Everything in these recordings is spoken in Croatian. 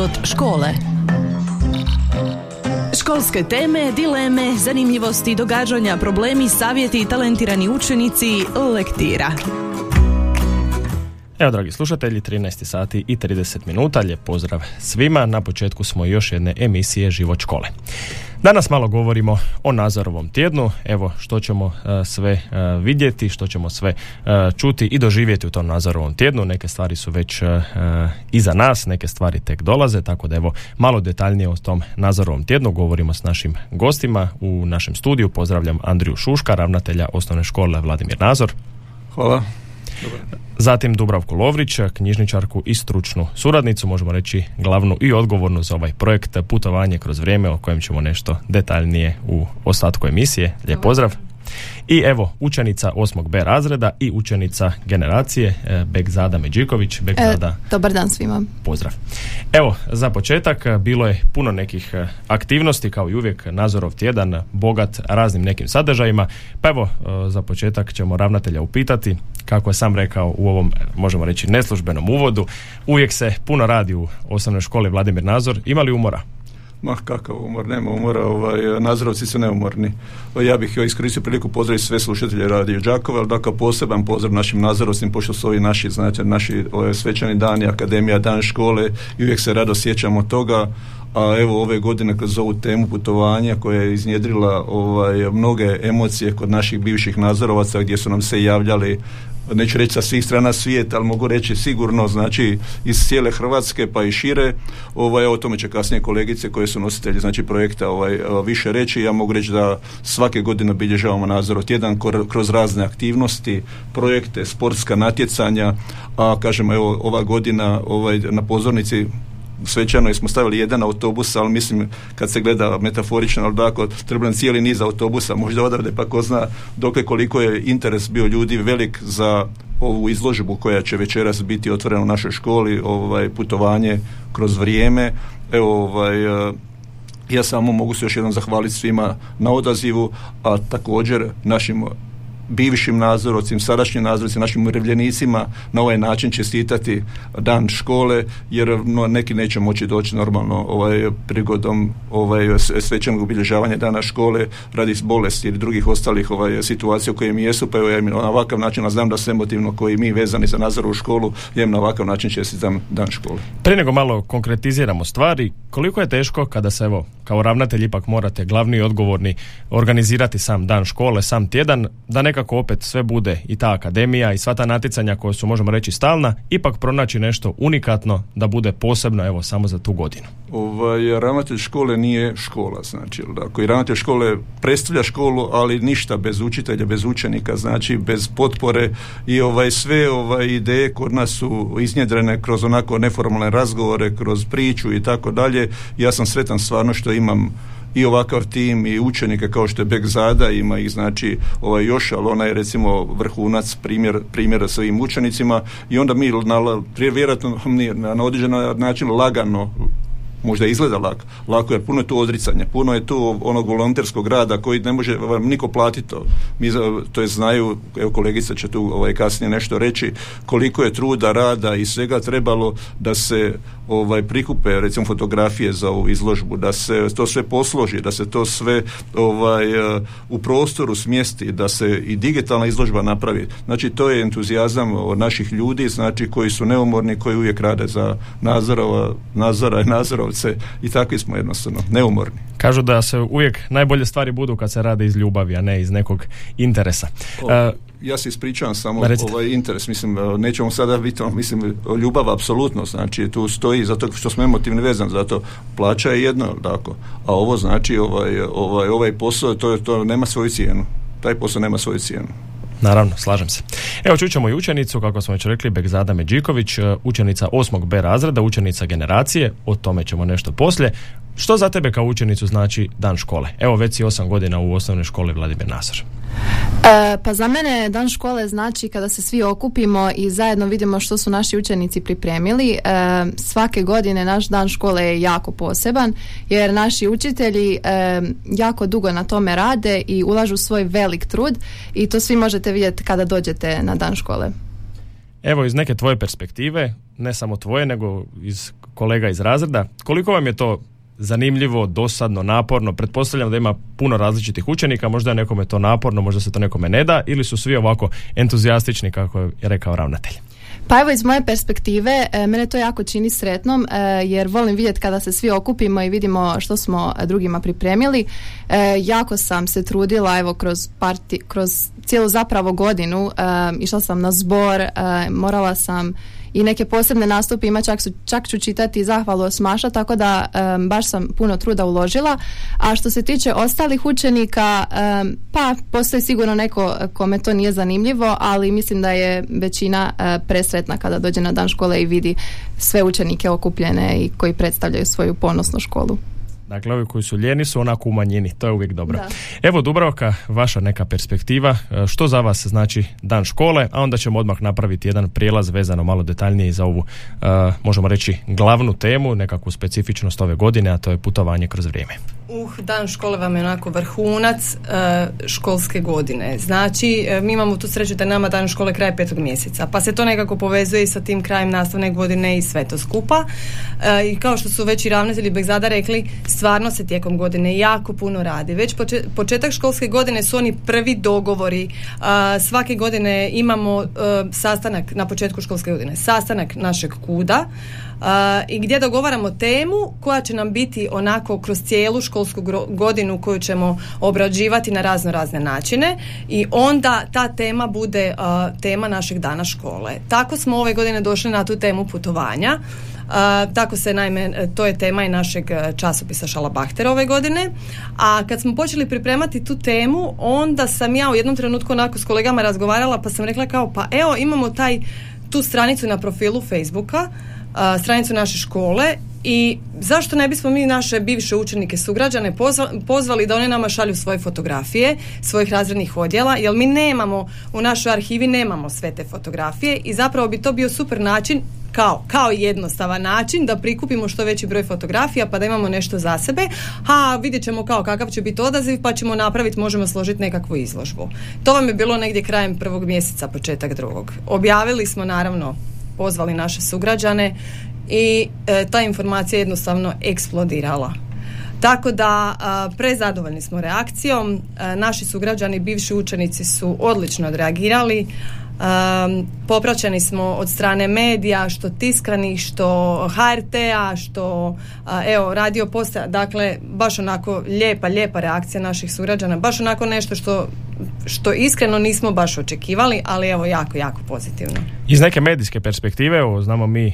život škole. Školske teme, dileme, zanimljivosti, događanja, problemi, savjeti i talentirani učenici, lektira. Evo, dragi slušatelji, 13 sati i 30 minuta, lijep pozdrav svima. Na početku smo još jedne emisije Život škole. Danas malo govorimo o Nazorovom tjednu, evo što ćemo e, sve e, vidjeti, što ćemo sve e, čuti i doživjeti u tom Nazorovom tjednu. Neke stvari su već iza nas, neke stvari tek dolaze, tako da evo malo detaljnije o tom Nazorovom tjednu govorimo s našim gostima u našem studiju. Pozdravljam Andriju Šuška, ravnatelja osnovne škole Vladimir Nazor. Hvala. Zatim Dubravku Lovrić, knjižničarku i stručnu suradnicu, možemo reći glavnu i odgovornu za ovaj projekt Putovanje kroz vrijeme o kojem ćemo nešto detaljnije u ostatku emisije. Lijep pozdrav. I evo, učenica 8. B razreda i učenica generacije e, Begzada Međiković. Begzada, e, dobar dan svima. Pozdrav. Evo, za početak e, bilo je puno nekih aktivnosti, kao i uvijek Nazorov tjedan, bogat raznim nekim sadržajima. Pa evo, za početak ćemo ravnatelja upitati, kako je sam rekao u ovom, možemo reći, neslužbenom uvodu, uvijek se puno radi u osnovnoj školi Vladimir Nazor. Ima li umora? Ma kakav umor, nema umora, ovaj, nazorovci su neumorni. Ja bih joj iskoristio priliku pozdraviti sve slušatelje Radio Đakova, ali dakle poseban pozdrav našim nazorovcim, pošto su ovi naši, znate, naši ovaj, svečani dani, akademija, dan škole i uvijek se rado sjećamo toga a evo ove godine kroz ovu temu putovanja koja je iznjedrila ovaj, mnoge emocije kod naših bivših nazorovaca gdje su nam se javljali neću reći sa svih strana svijeta, ali mogu reći sigurno, znači iz cijele Hrvatske pa i šire, ovaj, o tome će kasnije kolegice koje su nositelji znači projekta ovaj, više reći. Ja mogu reći da svake godine obilježavamo nadzor tjedan kroz razne aktivnosti, projekte, sportska natjecanja, a kažemo evo ova godina ovaj, na pozornici svečano smo stavili jedan autobus, ali mislim kad se gleda metaforično, ali tako, treba nam cijeli niz autobusa, možda odavde pa ko zna dokle koliko je interes bio ljudi velik za ovu izložbu koja će večeras biti otvorena u našoj školi, ovaj putovanje kroz vrijeme. Evo ovaj eh, ja samo mogu se još jednom zahvaliti svima na odazivu, a također našim bivšim nadzorovcim, sadašnjim nadzorovcima, našim umirovljenicima na ovaj način čestitati dan škole, jer no, neki neće moći doći normalno ovaj, prigodom ovaj, svećanog obilježavanja dana škole radi bolesti ili drugih ostalih ovaj, situacija u kojim jesu, pa evo ja na ovakav način, a znam da se emotivno koji mi vezani za u školu, ja na ovakav način čestitam dan škole. Prije nego malo konkretiziramo stvari, koliko je teško kada se evo, kao ravnatelj ipak morate glavni odgovorni organizirati sam dan škole, sam tjedan, da neka nekako opet sve bude i ta akademija i sva ta natjecanja koja su možemo reći stalna, ipak pronaći nešto unikatno da bude posebno evo samo za tu godinu. Ovaj, ravnatelj škole nije škola, znači, dakle, ravnatelj škole predstavlja školu, ali ništa bez učitelja, bez učenika, znači bez potpore i ovaj sve ovaj ideje kod nas su iznjedrene kroz onako neformalne razgovore, kroz priču i tako dalje. Ja sam sretan stvarno što imam i ovakav tim i učenika kao što je Bek Zada, ima ih znači ovaj još, ali ona je recimo vrhunac primjer, primjera svojim učenicima i onda mi na, vjerojatno na, na određen način lagano možda izgleda lako, lako jer puno je tu odricanja, puno je tu onog volonterskog rada koji ne može vam niko platiti to. Mi, to je znaju, evo kolegica će tu ovaj, kasnije nešto reći, koliko je truda, rada i svega trebalo da se ovaj prikupe recimo fotografije za ovu izložbu, da se to sve posloži, da se to sve ovaj u prostoru smjesti, da se i digitalna izložba napravi. Znači to je entuzijazam od naših ljudi, znači koji su neumorni, koji uvijek rade za Nazarova, Nazara i Nazarovce i takvi smo jednostavno neumorni. Kažu da se uvijek najbolje stvari budu kad se rade iz ljubavi, a ne iz nekog interesa. O, ja se ispričavam samo ovaj interes, mislim, nećemo sada biti, ono, mislim, ljubav apsolutno, znači tu stoji zato što smo emotivni vezan, zato plaća je jedno, tako, a ovo znači, ovaj, ovaj, ovaj posao, to, to nema svoju cijenu, taj posao nema svoju cijenu. Naravno, slažem se. Evo čućemo i učenicu, kako smo već rekli, Begzada Međiković, e, učenica 8. B razreda, učenica generacije, o tome ćemo nešto poslije. Što za tebe kao učenicu znači dan škole? Evo već si 8 godina u osnovnoj školi Vladimir Nasar. E, pa za mene dan škole znači kada se svi okupimo i zajedno vidimo što su naši učenici pripremili. E, svake godine naš dan škole je jako poseban jer naši učitelji e, jako dugo na tome rade i ulažu svoj velik trud i to svi možete vidjeti kada dođete na dan škole. Evo iz neke tvoje perspektive, ne samo tvoje, nego iz kolega iz razreda. Koliko vam je to zanimljivo, dosadno, naporno? Pretpostavljam da ima puno različitih učenika, možda je nekome to naporno, možda se to nekome ne da, ili su svi ovako entuzijastični, kako je rekao ravnatelj? Pa evo iz moje perspektive, e, mene to jako čini sretnom e, jer volim vidjeti kada se svi okupimo i vidimo što smo drugima pripremili. E, jako sam se trudila evo kroz, parti, kroz cijelu zapravo godinu, išla sam na zbor, morala sam i neke posebne nastupe ima, čak, su, čak ću čitati zahvalu osmaša, tako da baš sam puno truda uložila. A što se tiče ostalih učenika, pa postoji sigurno neko kome to nije zanimljivo, ali mislim da je većina uh, presretna kada dođe na dan škole i vidi sve učenike okupljene i koji predstavljaju svoju ponosnu školu. Dakle, ovi koji su ljeni su onako u manjini, to je uvijek dobro. Evo Dubravka, vaša neka perspektiva, e, što za vas znači dan škole, a onda ćemo odmah napraviti jedan prijelaz vezano malo detaljnije za ovu, e, možemo reći, glavnu temu, nekakvu specifičnost ove godine, a to je putovanje kroz vrijeme. Uh, dan škole vam je onako vrhunac e, školske godine. Znači, mi imamo tu sreću da nama dan škole kraj petog mjeseca, pa se to nekako povezuje i sa tim krajem nastavne godine i sve to skupa. I kao što su već i ravnatelji Begzada rekli, stvarno se tijekom godine jako puno radi. Već početak školske godine su oni prvi dogovori. svake godine imamo e, sastanak na početku školske godine, sastanak našeg kuda i gdje dogovaramo temu koja će nam biti onako kroz cijelu školsku godinu koju ćemo obrađivati na razno razne načine i onda ta tema bude tema našeg dana škole. Tako smo ove godine došli na tu temu putovanja tako se naime, to je tema i našeg e, časopisa Šalabachter ove godine. A kad smo počeli pripremati tu temu, onda sam ja u jednom trenutku onako s kolegama razgovarala pa sam rekla kao pa evo imamo taj tu stranicu na profilu Facebooka, stranicu naše škole i zašto ne bismo mi naše bivše učenike sugrađane pozvali da oni nama šalju svoje fotografije svojih razrednih odjela jer mi nemamo u našoj arhivi nemamo sve te fotografije i zapravo bi to bio super način kao, kao jednostavan način da prikupimo što veći broj fotografija pa da imamo nešto za sebe, a vidjet ćemo kao kakav će biti odaziv pa ćemo napraviti, možemo složiti nekakvu izložbu. To vam je bilo negdje krajem prvog mjeseca, početak drugog. Objavili smo naravno, pozvali naše sugrađane i e, ta informacija je jednostavno eksplodirala. Tako da prezadovoljni smo reakcijom, naši sugrađani, bivši učenici su odlično odreagirali, Um, popraćeni smo od strane medija, što tiskanih, što HRT-a, što evo radio postaja, dakle baš onako lijepa, lijepa reakcija naših surađana, baš onako nešto što što iskreno nismo baš očekivali, ali evo jako, jako pozitivno. Iz neke medijske perspektive, evo, znamo mi e,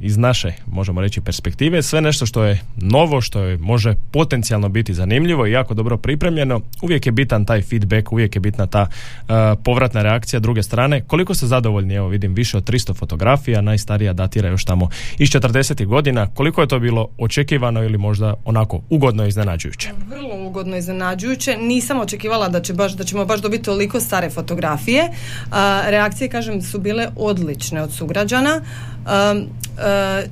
iz naše, možemo reći, perspektive, sve nešto što je novo, što je, može potencijalno biti zanimljivo i jako dobro pripremljeno, uvijek je bitan taj feedback, uvijek je bitna ta e, povratna reakcija druge strane. Koliko ste zadovoljni, evo vidim više od 300 fotografija, najstarija datira još tamo iz 40. godina, koliko je to bilo očekivano ili možda onako ugodno iznenađujuće? Vrlo ugodno iznenađujuće, nisam očekivala da će baš da ćemo baš dobiti toliko stare fotografije. reakcije, kažem, su bile odlične od sugrađana.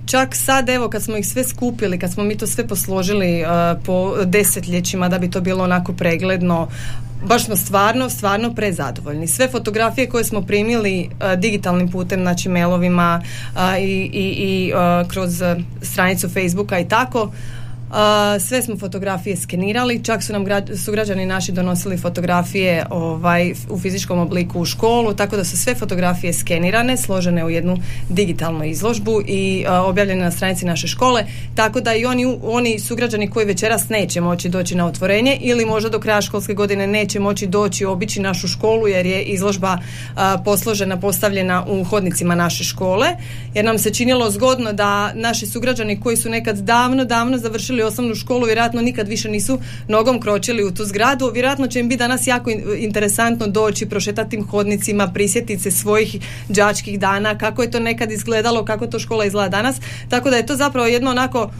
čak sad, evo, kad smo ih sve skupili, kad smo mi to sve posložili po desetljećima da bi to bilo onako pregledno, baš smo stvarno, stvarno prezadovoljni. Sve fotografije koje smo primili digitalnim putem, znači mailovima i, i, i kroz stranicu Facebooka i tako, sve smo fotografije skenirali, čak su nam su građani naši donosili fotografije ovaj, u fizičkom obliku u školu, tako da su sve fotografije skenirane, složene u jednu digitalnu izložbu i objavljene na stranici naše škole, tako da i oni, oni sugrađani koji večeras neće moći doći na otvorenje ili možda do kraja školske godine neće moći doći obići našu školu jer je izložba posložena, postavljena u hodnicima naše škole, jer nam se činilo zgodno da naši sugrađani koji su nekad davno, davno završili osnovnu školu, vjerojatno nikad više nisu nogom kročili u tu zgradu. Vjerojatno će im biti danas jako interesantno doći, prošetati tim hodnicima, prisjetiti se svojih đačkih dana, kako je to nekad izgledalo, kako to škola izgleda danas. Tako da je to zapravo jedno onako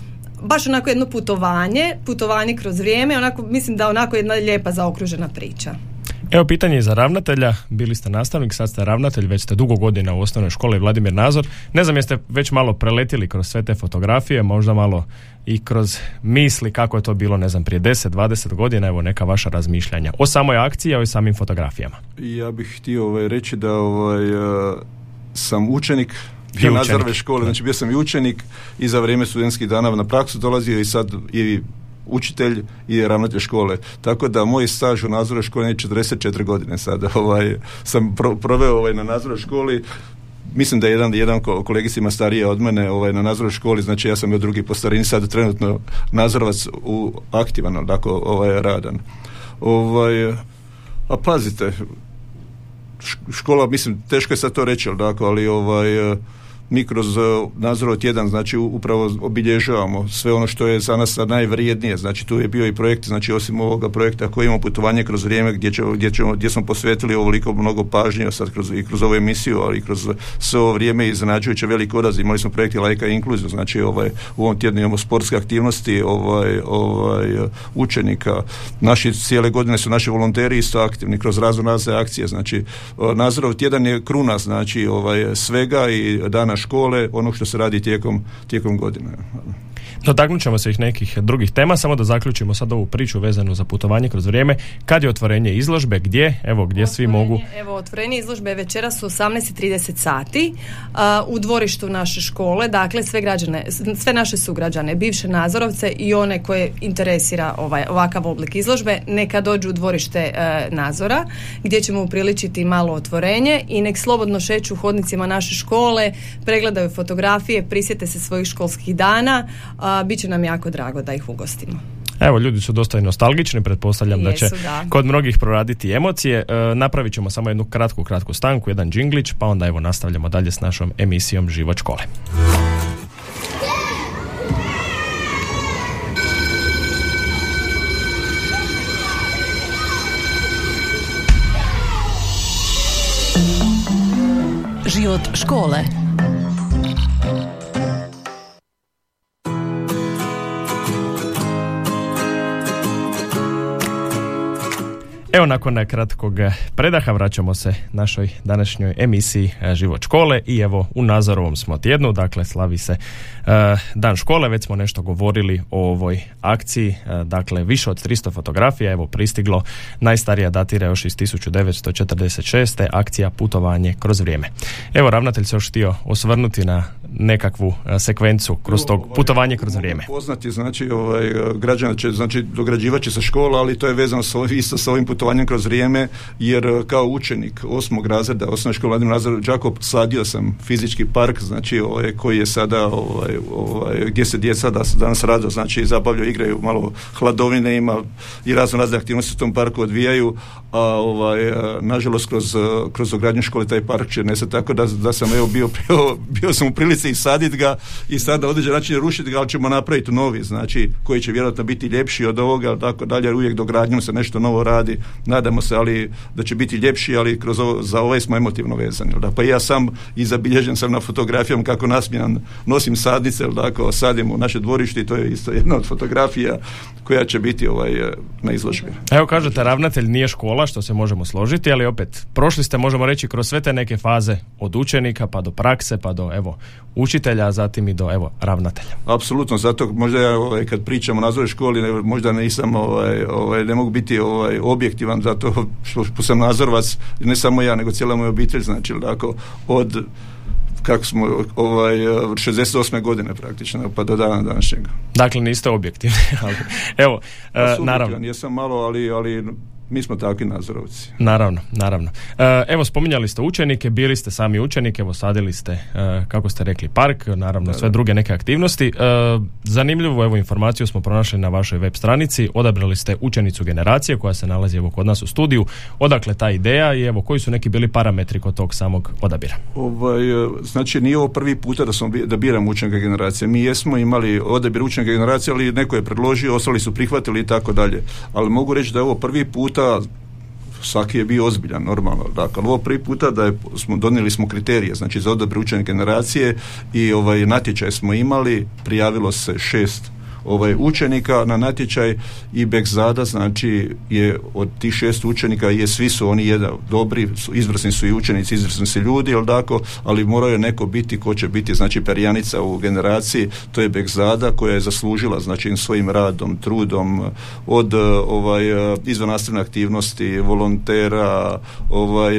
baš onako jedno putovanje, putovanje kroz vrijeme, onako mislim da onako jedna lijepa zaokružena priča. Evo pitanje za ravnatelja, bili ste nastavnik, sad ste ravnatelj, već ste dugo godina u osnovnoj školi Vladimir Nazor. Ne znam jeste već malo preletili kroz sve te fotografije, možda malo i kroz misli kako je to bilo, ne znam, prije 10-20 godina, evo neka vaša razmišljanja o samoj akciji, a i samim fotografijama. Ja bih htio ovaj, reći da ovaj, sam učenik bio škole, znači bio sam i učenik i za vrijeme studentskih dana na praksu dolazio i sad i učitelj i ravnatelj škole. Tako da moj staž u nadzoru škole je 44 godine sada. Ovaj, sam proveo ovaj, na nadzoru školi mislim da je jedan, jedan kolegica ima starije od mene ovaj, na nadzoru školi, znači ja sam bio drugi po starini, sad trenutno nadzorovac u aktivan, dakle, ovaj, radan. Ovaj, a pazite, škola, mislim, teško je sad to reći, dakle, ali ovaj, mi kroz e, Nazorov tjedan znači upravo obilježavamo sve ono što je za nas najvrijednije. Znači tu je bio i projekt znači osim ovoga projekta koji imamo putovanje kroz vrijeme gdje, će, gdje, ćemo, gdje smo posvetili ovoliko mnogo pažnje sad kroz, i kroz ovu emisiju ali i kroz sve ovo vrijeme iznenađujuće velik odraz. Imali smo projekti lajka i inkluziju znači ovaj, u ovom tjednu imamo sportske aktivnosti ovaj, ovaj, učenika. Naši cijele godine su naši volonteri isto aktivni kroz razno razne akcije. Znači Nazorov tjedan je kruna znači ovaj, svega i dana škole, ono što se radi tijekom, tijekom godine. Dotaknut ćemo se ih nekih drugih tema, samo da zaključimo sad ovu priču vezanu za putovanje kroz vrijeme. Kad je otvorenje izložbe, gdje, evo gdje svi mogu? Evo, otvorenje izložbe večera su 18.30 sati u dvorištu naše škole, dakle sve građane, sve naše sugrađane, bivše nazorovce i one koje interesira ovaj, ovakav oblik izložbe, neka dođu u dvorište e, nazora, gdje ćemo upriličiti malo otvorenje i nek slobodno šeću hodnicima naše škole, pregledaju fotografije, prisjete se svojih školskih dana, a, bit će nam jako drago da ih ugostimo. Evo, ljudi su dosta i nostalgični, pretpostavljam da će kod mnogih proraditi emocije. E, napravit ćemo samo jednu kratku, kratku stanku, jedan džinglić, pa onda evo nastavljamo dalje s našom emisijom Život škole. Život škole. Evo nakon kratkog predaha vraćamo se našoj današnjoj emisiji e, Život škole i evo u Nazorovom smo tjednu, dakle slavi se e, dan škole, već smo nešto govorili o ovoj akciji, e, dakle više od 300 fotografija, evo pristiglo, najstarija datira još iz 1946. akcija putovanje kroz vrijeme. Evo ravnatelj se još htio osvrnuti na nekakvu sekvencu kroz tog ovaj, putovanje kroz vrijeme. Poznati, znači ovaj, građana će, znači dograđivat će se škola, ali to je vezano s, isto sa ovim putovanjem kroz vrijeme, jer e, kao učenik osmog razreda, osnovne škole Vladimir Nazar Đakov, sadio sam fizički park, znači ovaj, koji je sada, ovaj, ovaj, gdje se djeca da, danas rado, znači zabavljaju, igraju malo hladovine, ima i razno razne aktivnosti u tom parku odvijaju, a ovaj, e, nažalost kroz, e, kroz ogradnju škole taj park će nestati, tako da, da sam evo bio, bio, bio sam u prilici i saditi ga i sada određen način rušiti ga, ali ćemo napraviti novi, znači koji će vjerojatno biti ljepši od ovoga, tako dalje, uvijek dogradnjom se nešto novo radi, nadamo se ali da će biti ljepši, ali kroz ovo, za ovaj smo emotivno vezani. Da? Pa ja sam i zabilježen sam na fotografijom kako nasmijan nosim sadnice, da, sadim u naše dvorište i to je isto jedna od fotografija koja će biti ovaj, na izložbi. Evo kažete, ravnatelj nije škola, što se možemo složiti, ali opet, prošli ste, možemo reći, kroz sve te neke faze, od učenika pa do prakse, pa do, evo, učitelja, a zatim i do, evo, ravnatelja. Apsolutno, zato možda ja, ovaj, kad pričam o nazove školi, možda nisam, ovaj, ovaj, ne mogu biti ovaj, objektivan, zato što, sam nazorovac, ne samo ja, nego cijela moja obitelj, znači, ako od kako smo ovaj 68. godine praktično pa do dana današnjeg. Dakle niste objektivni, ali evo ja uh, naravno. Jesam malo, ali ali mi smo takvi nazorovci. Naravno, naravno. E, evo, spominjali ste učenike, bili ste sami učenik, evo sadili ste, e, kako ste rekli, park, naravno sve druge neke aktivnosti. E, zanimljivu evo informaciju smo pronašli na vašoj web stranici, odabrali ste učenicu generacije koja se nalazi evo kod nas u studiju. Odakle ta ideja i evo koji su neki bili parametri kod tog samog odabira? Ovaj, znači nije ovo prvi puta da, smo, da biram učenika generacije. Mi jesmo imali odabir učenika generacije, ali neko je predložio, ostali su prihvatili i tako dalje. Ali mogu reći da je ovo prvi puta puta svaki je bio ozbiljan, normalno. Dakle, ovo prvi puta da je, smo donijeli smo kriterije, znači za odabir učene generacije i ovaj natječaj smo imali, prijavilo se šest ovaj učenika na natječaj. I Bekzada znači je od tih šest učenika je svi su oni jedan dobri, su, izvrsni su i učenici, izvrsni su ljudi, jel tako, ali moraju neko biti ko će biti znači perjanica u generaciji, to je Bekzada koja je zaslužila znači svojim radom, trudom od ovaj izvannastavne aktivnosti, volontera, ovaj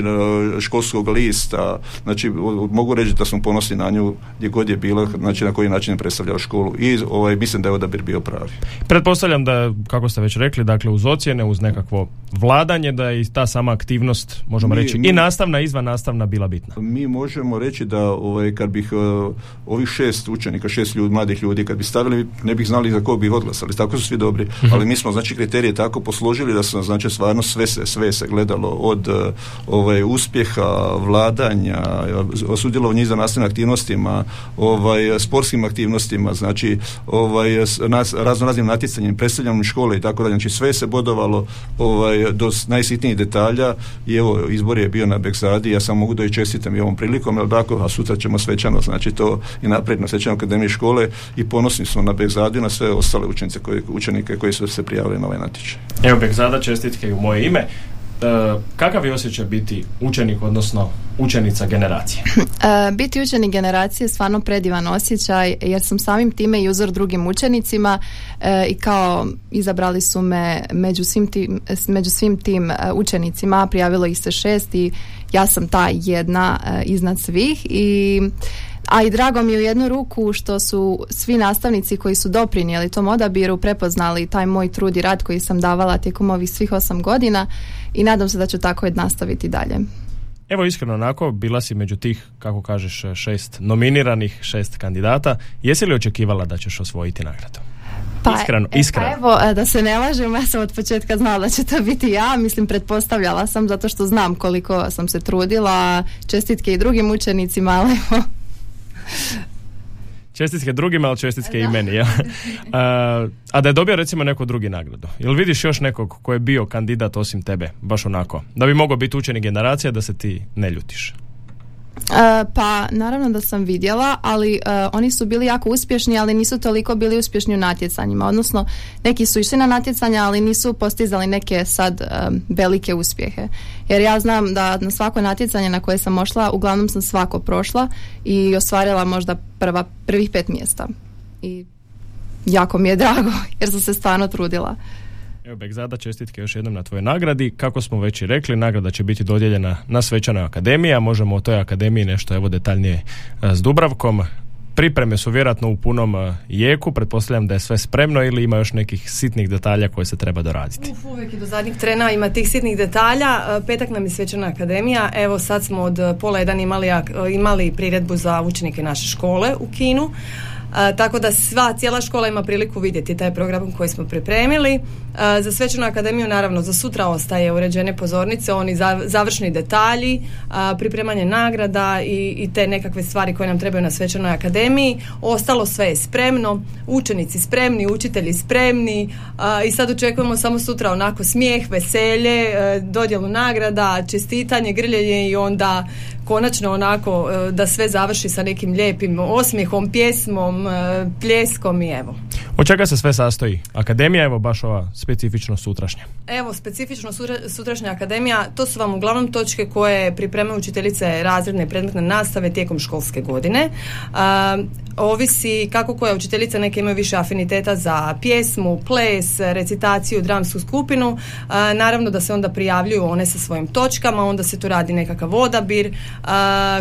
školskog lista, znači mogu reći da smo ponosni na nju gdje god je bila, znači na koji način je predstavljao školu. I ovaj, mislim da je odabir bio pravi. Pretpostavljam da, kako ste već rekli, dakle uz ocjene, uz nekakvo vladanje, da je i ta sama aktivnost, možemo reći, i nastavna, i izvan nastavna bila bitna. Mi možemo reći da ovaj, kad bih uh, ovih šest učenika, šest ljudi, mladih ljudi, kad bi stavili, ne bih znali za kog bi odglasali, tako su svi dobri, mhm. ali mi smo znači kriterije tako posložili da su znači stvarno sve se, sve se gledalo od uh, ovaj, uspjeha, vladanja, sudjelovanja izvan nastavnim aktivnostima, ovaj, sportskim aktivnostima, znači ovaj, nas, razno raznim natjecanjem, predstavljanjem škole i tako dalje, znači sve se bodovalo ovaj, do najsitnijih detalja i evo izbor je bio na Beksadi, ja sam mogu da i čestitam i ovom prilikom, jel tako, a sutra ćemo svečano, znači to i naprijed na svečanoj akademiji škole i ponosni smo na Bekzadi i na sve ostale učenice koji, učenike koji su se prijavili na ovaj natječaj. Evo Bekzada, čestitke u moje ime. E, kakav je osjećaj biti učenik, odnosno učenica generacije? E, biti učenik generacije je stvarno predivan osjećaj jer sam samim time i uzor drugim učenicima e, i kao izabrali su me među svim tim, među svim tim učenicima, prijavilo ih se šest i ja sam ta jedna iznad svih i a i drago mi je u jednu ruku što su svi nastavnici koji su doprinijeli tom odabiru prepoznali taj moj trud i rad koji sam davala tijekom ovih svih osam godina i nadam se da ću tako nastaviti dalje. Evo iskreno onako, bila si među tih, kako kažeš, šest nominiranih, šest kandidata. Jesi li očekivala da ćeš osvojiti nagradu? Pa, iskreno, e, iskreno. Pa evo, e, da se ne lažem, ja sam od početka znala da će to biti ja, mislim pretpostavljala sam zato što znam koliko sam se trudila, čestitke i drugim učenicima, ali evo, Čestitke drugima, ali čestitke i meni. Ja? A, a da je dobio recimo neku drugi nagradu. Jel vidiš još nekog ko je bio kandidat osim tebe? Baš onako. Da bi mogao biti učenik generacija da se ti ne ljutiš. E, pa naravno da sam vidjela, ali e, oni su bili jako uspješni, ali nisu toliko bili uspješni u natjecanjima. Odnosno, neki su išli na natjecanja, ali nisu postizali neke sad e, velike uspjehe. Jer ja znam da na svako natjecanje na koje sam ošla, uglavnom sam svako prošla i ostvarila možda prva, prvih pet mjesta. I jako mi je drago jer sam se stvarno trudila. Evo Begzada, čestitke još jednom na tvojoj nagradi. Kako smo već i rekli, nagrada će biti dodijeljena na Svečanoj akademiji, a možemo o toj akademiji nešto evo detaljnije e, s Dubravkom. Pripreme su vjerojatno u punom e, jeku, pretpostavljam da je sve spremno ili ima još nekih sitnih detalja koje se treba doraditi. Uf, uvijek i do zadnjih trena ima tih sitnih detalja. E, petak nam je svečana akademija. Evo sad smo od pola jedan imali, imali priredbu za učenike naše škole u Kinu tako da sva cijela škola ima priliku vidjeti taj program koji smo pripremili. Za Svečanu akademiju naravno za sutra ostaje uređene pozornice, oni završni detalji, pripremanje nagrada i, i te nekakve stvari koje nam trebaju na Svečanoj akademiji. Ostalo sve je spremno, učenici spremni, učitelji spremni i sad očekujemo samo sutra onako smijeh, veselje, e, dodjelu nagrada, čestitanje, grljenje i onda konačno onako e, da sve završi sa nekim lijepim osmijehom, pjesmom, e, pljeskom i evo. Od čega se sve sastoji? Akademija, evo baš ova specifično sutrašnja. Evo, specifično sutrašnja akademija, to su vam uglavnom točke koje pripremaju učiteljice razredne predmetne nastave tijekom školske godine. ovisi kako koja učiteljica, neke imaju više afiniteta za pjesmu, ples, recitaciju, dramsku skupinu. naravno da se onda prijavljuju one sa svojim točkama, onda se tu radi nekakav odabir.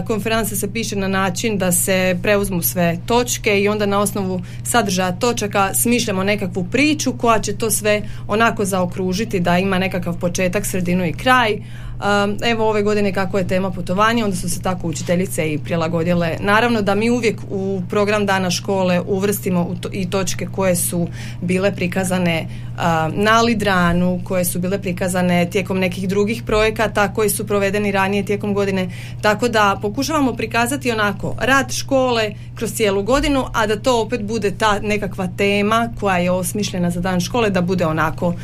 konferencija se piše na način da se preuzmu sve točke i onda na osnovu sadržaja točaka smišljamo nekakvu priču koja će to sve onako zaokružiti da ima nekakav početak, sredinu i kraj evo ove godine kako je tema putovanja, onda su se tako učiteljice i prilagodile. Naravno da mi uvijek u program dana škole uvrstimo i točke koje su bile prikazane na Lidranu, koje su bile prikazane tijekom nekih drugih projekata koji su provedeni ranije tijekom godine. Tako da pokušavamo prikazati onako rad škole kroz cijelu godinu, a da to opet bude ta nekakva tema koja je osmišljena za dan škole, da bude onako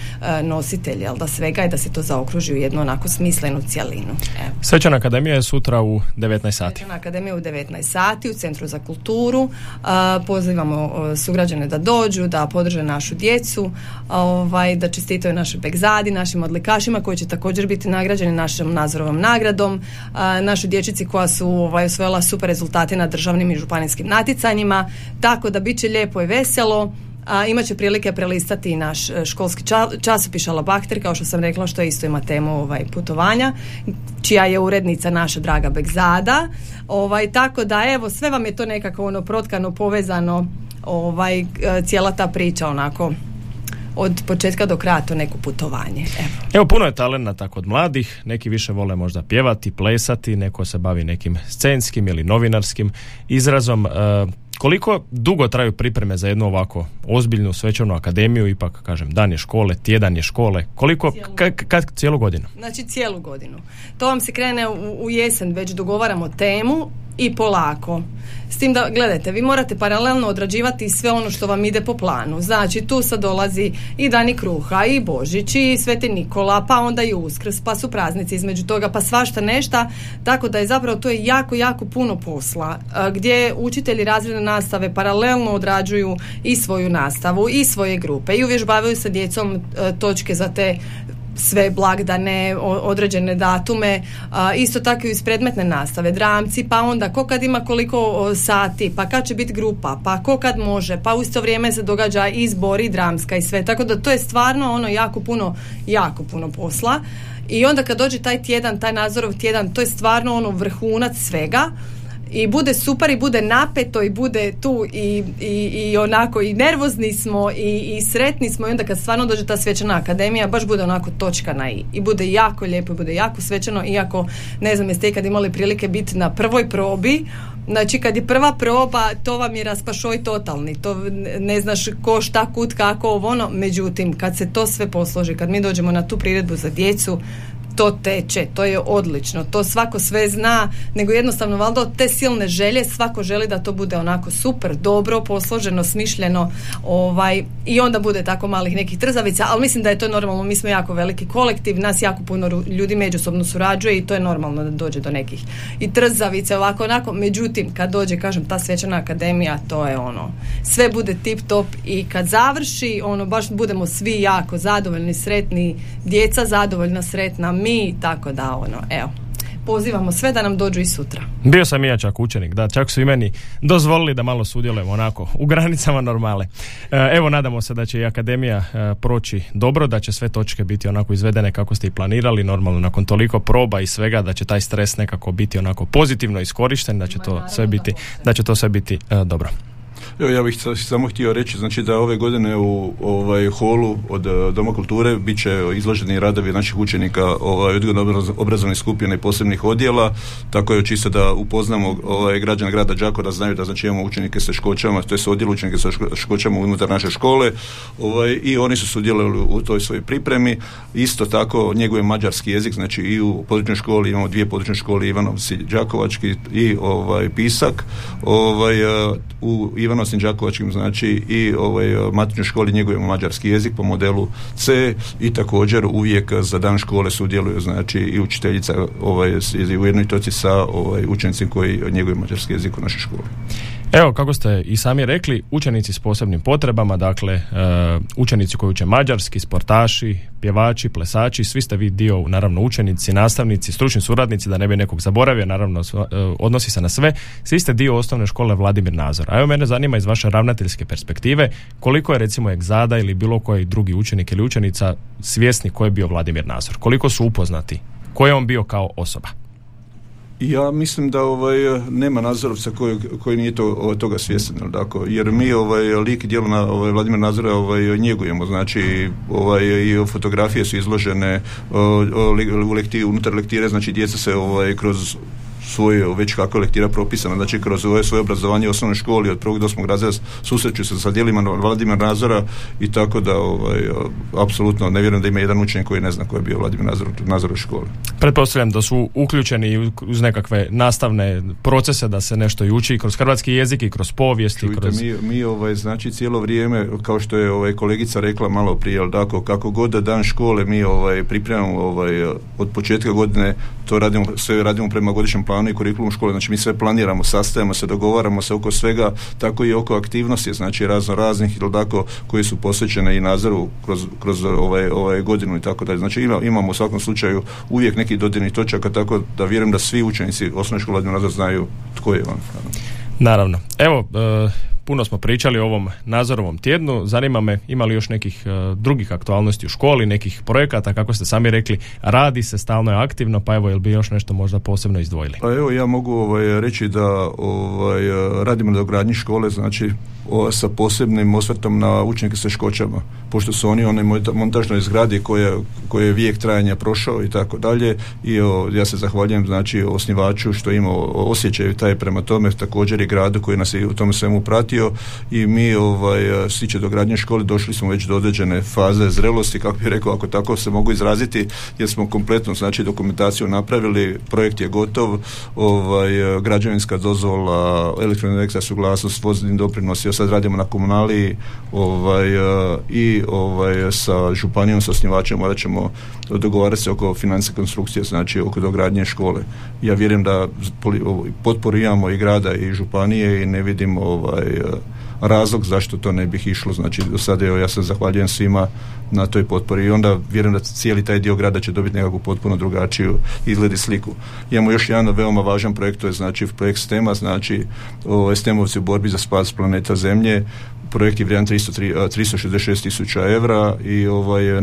nositelj jel, da svega i da se to zaokruži u jednu onako smisle društvenu cjelinu. Evo. Svečana akademija je sutra u 19 sati. Svečana akademija u 19 sati u Centru za kulturu. pozivamo sugrađane da dođu, da podrže našu djecu, ovaj, da čestitaju našoj begzadi, našim odlikašima koji će također biti nagrađeni našom nazorovom nagradom, našoj dječici koja su ovaj, osvojila super rezultate na državnim i županijskim natjecanjima, tako da bit će lijepo i veselo a, imat će prilike prelistati naš e, školski časopis Alabakter, kao što sam rekla, što isto ima temu ovaj, putovanja, čija je urednica naša draga Begzada. Ovaj, tako da, evo, sve vam je to nekako ono protkano, povezano, ovaj, e, cijela ta priča onako od početka do kraja to neko putovanje. Evo. Evo puno je talenata kod mladih, neki više vole možda pjevati, plesati, neko se bavi nekim scenskim ili novinarskim izrazom. E, koliko dugo traju pripreme za jednu ovako ozbiljnu svečanu akademiju, ipak kažem dan je škole, tjedan je škole, koliko, kad cijelu godinu? Znači cijelu godinu. To vam se krene u, u jesen, već dogovaramo temu i polako. S tim da, gledajte, vi morate paralelno odrađivati sve ono što vam ide po planu. Znači, tu sad dolazi i Dani Kruha, i Božić, i Sveti Nikola, pa onda i Uskrs, pa su praznici između toga, pa svašta nešta. Tako da je zapravo to je jako, jako puno posla. Gdje učitelji razredne nastave paralelno odrađuju i svoju nastavu, i svoje grupe, i uvježbavaju sa djecom e, točke za te sve blagdane, određene datume, isto tako i iz predmetne nastave, dramci, pa onda ko kad ima koliko sati, pa kad će biti grupa, pa ko kad može, pa u isto vrijeme se događa izbor i dramska i sve, tako da to je stvarno ono jako puno, jako puno posla. I onda kad dođe taj tjedan, taj nadzorov tjedan, to je stvarno ono vrhunac svega i bude super i bude napeto i bude tu i, i, i onako i nervozni smo i, i sretni smo i onda kad stvarno dođe ta svečana akademija baš bude onako točka na i i bude jako lijepo i bude jako svečano iako ne znam jeste ikad imali prilike biti na prvoj probi. Znači kad je prva proba to vam je raspašoj totalni, to ne znaš ko šta kut kako ovo ono, međutim kad se to sve posloži, kad mi dođemo na tu priredbu za djecu, to teče, to je odlično, to svako sve zna, nego jednostavno valjda od te silne želje svako želi da to bude onako super, dobro, posloženo, smišljeno ovaj, i onda bude tako malih nekih trzavica, ali mislim da je to normalno, mi smo jako veliki kolektiv, nas jako puno ljudi međusobno surađuje i to je normalno da dođe do nekih i trzavice ovako onako, međutim kad dođe kažem ta svečana akademija, to je ono, sve bude tip top i kad završi, ono baš budemo svi jako zadovoljni, sretni, djeca zadovoljna, sretna, mi, tako da ono, evo pozivamo sve da nam dođu i sutra. Bio sam i ja čak učenik, da, čak su i meni dozvolili da malo sudjelujemo onako u granicama normale. E, evo, nadamo se da će i akademija e, proći dobro, da će sve točke biti onako izvedene kako ste i planirali, normalno nakon toliko proba i svega, da će taj stres nekako biti onako pozitivno iskorišten, da će to sve biti, da će to sve biti e, dobro. Evo, ja bih samo htio reći znači da ove godine u ovaj holu od eh, Doma kulture bit će izloženi radovi naših učenika ovaj, odgojno obrazovne skupine i posebnih odjela, tako je čisto da upoznamo ovaj, građana grada Đakova da znaju da znači imamo učenike sa škoćama, to je odjel učenike sa škoćama unutar naše škole ovaj, i oni su sudjelovali u toj svojoj pripremi. Isto tako njeguje mađarski jezik, znači i u područnoj školi imamo dvije područne škole Ivanovci Đakovački i ovaj Pisak. Ovaj, eh, u Ivanovci Hrvatskim Đakovačkim znači i ovaj, matičnoj školi njegujemo mađarski jezik po modelu C i također uvijek za dan škole sudjeluju znači i učiteljica ovaj, u jednoj toci sa ovaj, učenicima koji njeguju mađarski jezik u našoj školi. Evo, kako ste i sami rekli, učenici s posebnim potrebama, dakle, e, učenici koji uče mađarski, sportaši, pjevači, plesači, svi ste vi dio, naravno, učenici, nastavnici, stručni suradnici, da ne bi nekog zaboravio, naravno, e, odnosi se na sve, svi ste dio osnovne škole Vladimir Nazor. A evo, mene zanima iz vaše ravnateljske perspektive, koliko je, recimo, egzada ili bilo koji drugi učenik ili učenica svjesni ko je bio Vladimir Nazor? Koliko su upoznati? Ko je on bio kao osoba? Ja mislim da ovaj nema nazorovca koji, koji nije to, ovaj, toga svjestan, jer mi ovaj lik i djelo na ovaj Vladimir Nazora ovaj njegujemo, znači ovaj i fotografije su izložene u lekti, unutar lektire, znači djeca se ovaj kroz svoje već kako je lektira propisana, znači kroz ovo svoje obrazovanje u osnovnoj školi od prvog do osmog razreda susreću se sa dijelima Vladimir Nazora i tako da ovaj, apsolutno ne vjerujem da ima jedan učenik koji ne zna ko je bio Vladimir Nazor, Nazor u školi. Pretpostavljam da su uključeni uz nekakve nastavne procese da se nešto i uči kroz hrvatski jezik i kroz povijest i kroz... Mi, mi ovaj, znači cijelo vrijeme kao što je ovaj, kolegica rekla malo prije, ali tako, kako god da dan škole mi ovaj, pripremamo ovaj, od početka godine to radimo, sve radimo prema godišnjem planu i kurikulum škole, znači mi sve planiramo, sastajemo se, dogovaramo se oko svega, tako i oko aktivnosti, znači razno raznih ili tako koji su posvećene i nadzoru kroz, kroz ovaj, ovaj godinu i tako dalje. Znači ima, imamo u svakom slučaju uvijek neki dodirnih točaka, tako da vjerujem da svi učenici osnovne škole znaju tko je on. Naravno. Evo, e, puno smo pričali o ovom nazorovom tjednu. Zanima me ima li još nekih e, drugih aktualnosti u školi, nekih projekata, kako ste sami rekli, radi se, stalno je aktivno, pa evo, jel bi još nešto možda posebno izdvojili? Pa evo, ja mogu ovaj, reći da ovaj, radimo na dogradnji škole, znači o, sa posebnim osvrtom na učenike sa škoćama, pošto su oni onoj montažnoj zgradi koje, koje je vijek trajanja prošao i tako dalje i o, ja se zahvaljujem znači osnivaču što ima osjećaj taj prema tome, također i gradu koji nas je u tome svemu pratio i mi ovaj, stiče do gradnje škole došli smo već do određene faze zrelosti, kako bih rekao, ako tako se mogu izraziti, jer smo kompletno znači dokumentaciju napravili, projekt je gotov, ovaj, građevinska dozvola, elektroenergetska suglasnost, vozni doprinos i sad radimo na komunaliji ovaj, e, i ovaj, sa županijom, sa osnivačem morat ćemo dogovarati se oko financijske konstrukcije, znači oko dogradnje škole. Ja vjerujem da potporu imamo i grada i županije i ne vidim ovaj, razlog zašto to ne bih išlo. Znači, do sada evo, ja se zahvaljujem svima na toj potpori i onda vjerujem da cijeli taj dio grada će dobiti nekakvu potpuno drugačiju izgled i sliku. Imamo još jedan veoma važan projekt, to je znači projekt STEMA, znači o, STEMovci u borbi za spas planeta Zemlje projekt je vrijedan 366 tisuća evra i ovaj,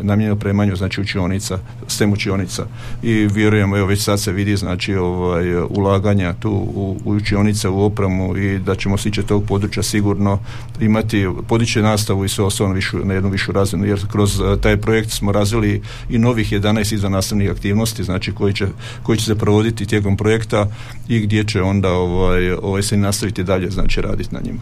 namijenjeno premanju znači učionica, STEM učionica i vjerujemo, evo već sad se vidi znači ovaj, ulaganja tu u, u učionice, u opremu i da ćemo siće tog područja sigurno imati, podići nastavu i sve ostalo na jednu višu razinu jer kroz taj projekt smo razvili i novih 11 izvan nastavnih aktivnosti znači koji će, koji će se provoditi tijekom projekta i gdje će onda ovaj, ovaj se nastaviti dalje znači raditi na njima.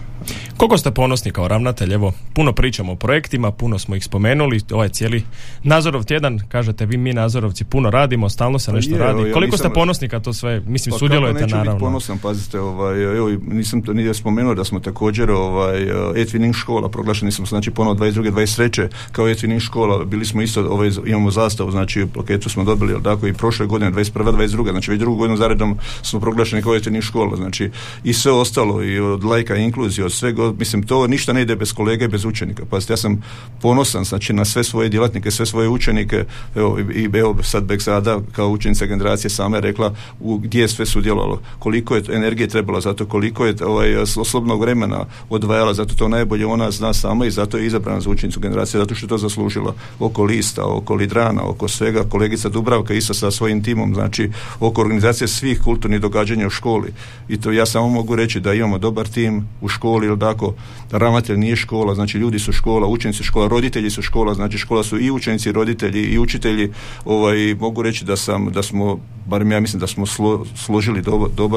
Koliko ste ponosni kao ravnatelj, evo, puno pričamo o projektima, puno smo ih spomenuli, ovaj cijeli Nazorov tjedan, kažete vi mi Nazorovci puno radimo, stalno se pa nešto radi. Koliko ste ponosni kad to sve, mislim, pa sudjelujete kako naravno? Biti ponosan, pazite, ovaj, evo, nisam to nije spomenuo da smo također ovaj, Etwining škola, proglašeni smo znači ponovo 22. 23. kao Etwining škola, bili smo isto, ovaj, imamo zastavu, znači plaketu smo dobili, ali tako i prošle godine, 21. 22. znači već drugu godinu zaredom smo proglašeni kao Etwining škola, znači i sve ostalo, i od lajka inkluzije, od svega, mislim, to ništa ne ide bez kolege, bez učenika. Pa ja sam ponosan znači, na sve svoje djelatnike, sve svoje učenike. Evo, i evo sad Beksada kao učenica generacije sama je rekla u, gdje je sve sudjelovalo, koliko je energije trebalo za to, koliko je ovaj, osobnog vremena odvajala, zato to najbolje ona zna sama i zato je izabrana za učenicu generacije, zato što je to zaslužila oko lista, oko lidrana, oko svega. Kolegica Dubravka isto sa svojim timom, znači oko organizacije svih kulturnih događanja u školi. I to ja samo mogu reći da imamo dobar tim u školi, ili tako, ravnatelj nije škola, znači ljudi su škola, učenici škola, roditelji su škola, znači škola su i učenici, roditelji i učitelji. Ovaj, mogu reći da sam, da smo, barem ja mislim da smo složili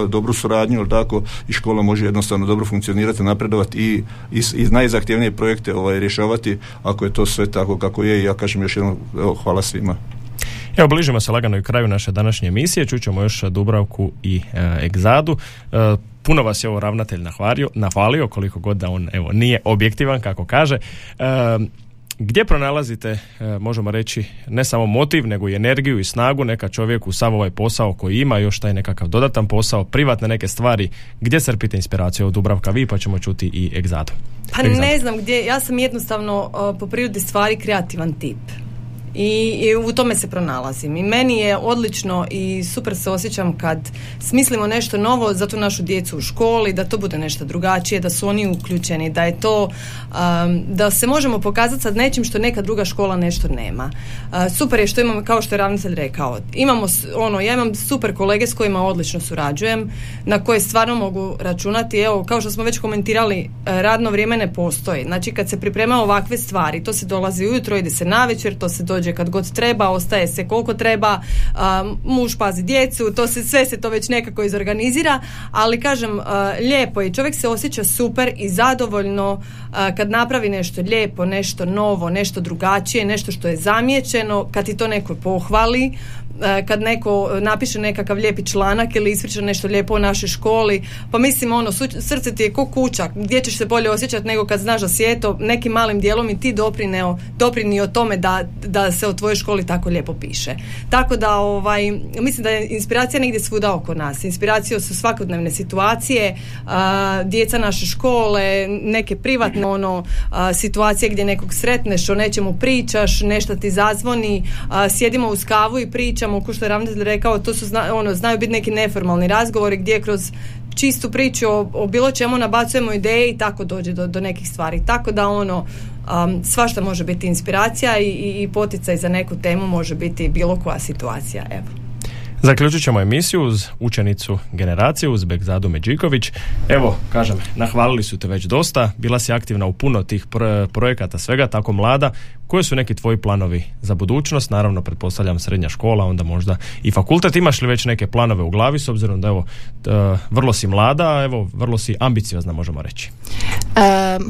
dobru suradnju, ali tako i škola može jednostavno dobro funkcionirati, napredovati i, i, i najzahtjevnije projekte ovaj, rješavati ako je to sve tako kako je i ja kažem još jednom evo, hvala svima. Evo, bližimo se lagano i kraju naše današnje emisije, čućemo još Dubravku i e, Egzadu. E, puno vas je ovo ravnatelj nahvalio, nahvalio koliko god da on evo, nije objektivan, kako kaže. E, gdje pronalazite, e, možemo reći, ne samo motiv, nego i energiju i snagu neka čovjeku sav ovaj posao koji ima, još taj nekakav dodatan posao, privatne neke stvari, gdje crpite inspiraciju od Dubravka vi, pa ćemo čuti i Egzadu. Pa ne znam gdje, ja sam jednostavno po prirodi stvari kreativan tip i, u tome se pronalazim. I meni je odlično i super se osjećam kad smislimo nešto novo za tu našu djecu u školi, da to bude nešto drugačije, da su oni uključeni, da je to, um, da se možemo pokazati sa nečim što neka druga škola nešto nema. Uh, super je što imamo, kao što je ravnatelj rekao, imamo, ono, ja imam super kolege s kojima odlično surađujem, na koje stvarno mogu računati. Evo, kao što smo već komentirali, uh, radno vrijeme ne postoji. Znači, kad se priprema ovakve stvari, to se dolazi ujutro, ide se navečer, to se dođe dođe kad god treba, ostaje se koliko treba, muž pazi djecu, to se, sve se to već nekako izorganizira, ali kažem, lijepo je, čovjek se osjeća super i zadovoljno kad napravi nešto lijepo, nešto novo, nešto drugačije, nešto što je zamijećeno, kad ti to neko pohvali, kad neko napiše nekakav lijepi članak ili ispriča nešto lijepo o našoj školi, pa mislim ono, srce ti je ko kuća, gdje ćeš se bolje osjećati nego kad znaš da si eto nekim malim dijelom i ti doprineo, doprinio tome da, da se o tvojoj školi tako lijepo piše. Tako da ovaj, mislim da je inspiracija negdje svuda oko nas. Inspiracija su svakodnevne situacije, djeca naše škole, neke privatne ono, situacije gdje nekog sretneš, o nečemu pričaš, nešto ti zazvoni, sjedimo uz kavu i pričamo pričamo, ko što je ravnatelj rekao, to su zna, ono, znaju biti neki neformalni razgovori gdje kroz čistu priču o, o bilo čemu nabacujemo ideje i tako dođe do, do nekih stvari. Tako da ono, um, svašta može biti inspiracija i, i, i poticaj za neku temu može biti bilo koja situacija. Evo. Zaključit ćemo emisiju uz učenicu generacije, uz Begzadu Međiković. Evo, kažem, nahvalili su te već dosta, bila si aktivna u puno tih projekata, svega tako mlada. Koji su neki tvoji planovi za budućnost? Naravno, pretpostavljam srednja škola, onda možda i fakultet. Imaš li već neke planove u glavi, s obzirom da evo, vrlo si mlada, evo, vrlo si ambiciozna, možemo reći.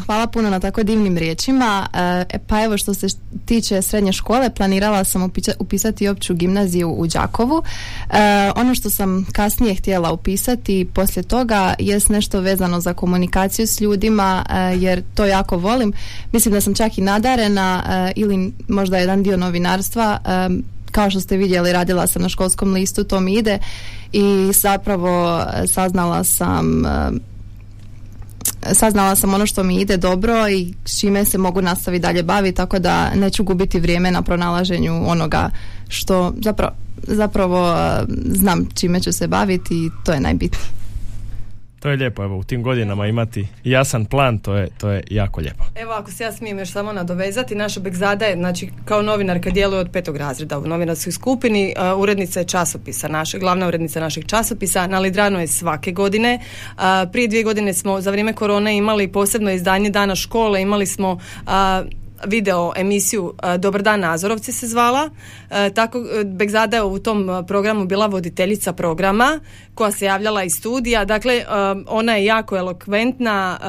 hvala puno na tako divnim riječima. E, pa evo, što se tiče srednje škole, planirala sam upisati opću gimnaziju u Đakovu. E, ono što sam kasnije htjela upisati poslije toga jest nešto vezano za komunikaciju s ljudima e, jer to jako volim. Mislim da sam čak i nadarena e, ili možda jedan dio novinarstva kao što ste vidjeli radila sam na školskom listu to mi ide i zapravo saznala sam saznala sam ono što mi ide dobro i s čime se mogu nastaviti dalje baviti tako da neću gubiti vrijeme na pronalaženju onoga što zapravo zapravo znam čime ću se baviti i to je najbitnije. To je lijepo, evo u tim godinama imati jasan plan, to je, to je jako lijepo. Evo ako se ja smijem još samo nadovezati, naša Begzada je, znači kao novinarka djeluje od petog razreda u novinarskoj skupini, uh, urednica je časopisa naše, glavna urednica našeg časopisa, na Lidrano je svake godine. Uh, prije dvije godine smo za vrijeme korone imali posebno izdanje dana škole, imali smo uh, video emisiju e, Dobar dan Nazorovci se zvala. E, tako e, Begzada je u tom programu bila voditeljica programa koja se javljala iz studija. Dakle, ona je jako elokventna,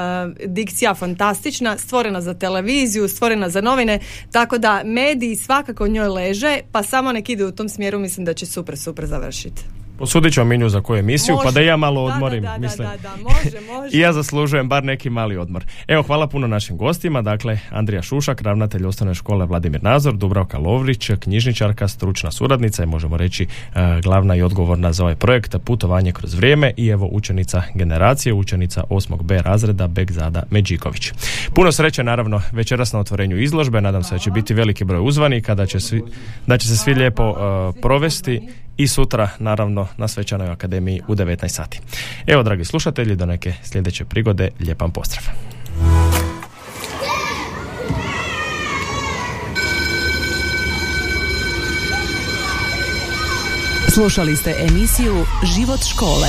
dikcija fantastična, stvorena za televiziju, stvorena za novine, tako da mediji svakako njoj leže, pa samo nek ide u tom smjeru, mislim da će super, super završiti. Posudit ću minju za koju emisiju, pa da ja malo odmorim. Da, da, mislim. da, da, može, može. I ja zaslužujem bar neki mali odmor. Evo, hvala puno našim gostima. Dakle, Andrija Šušak, ravnatelj osnovne škole Vladimir Nazor, Dubravka Lovrić, knjižničarka, stručna suradnica i možemo reći e, glavna i odgovorna za ovaj projekt Putovanje kroz vrijeme i evo učenica generacije, učenica 8. B razreda Begzada Međiković. Puno sreće naravno večeras na otvorenju izložbe. Nadam se da će biti veliki broj uzvanika, da će, svi, da će se svi lijepo e, provesti i sutra na Svečanoj akademiji u 19 sati. Evo dragi slušatelji, do neke sljedeće prigode, lijepan pozdrav. Slušali ste emisiju Život škole.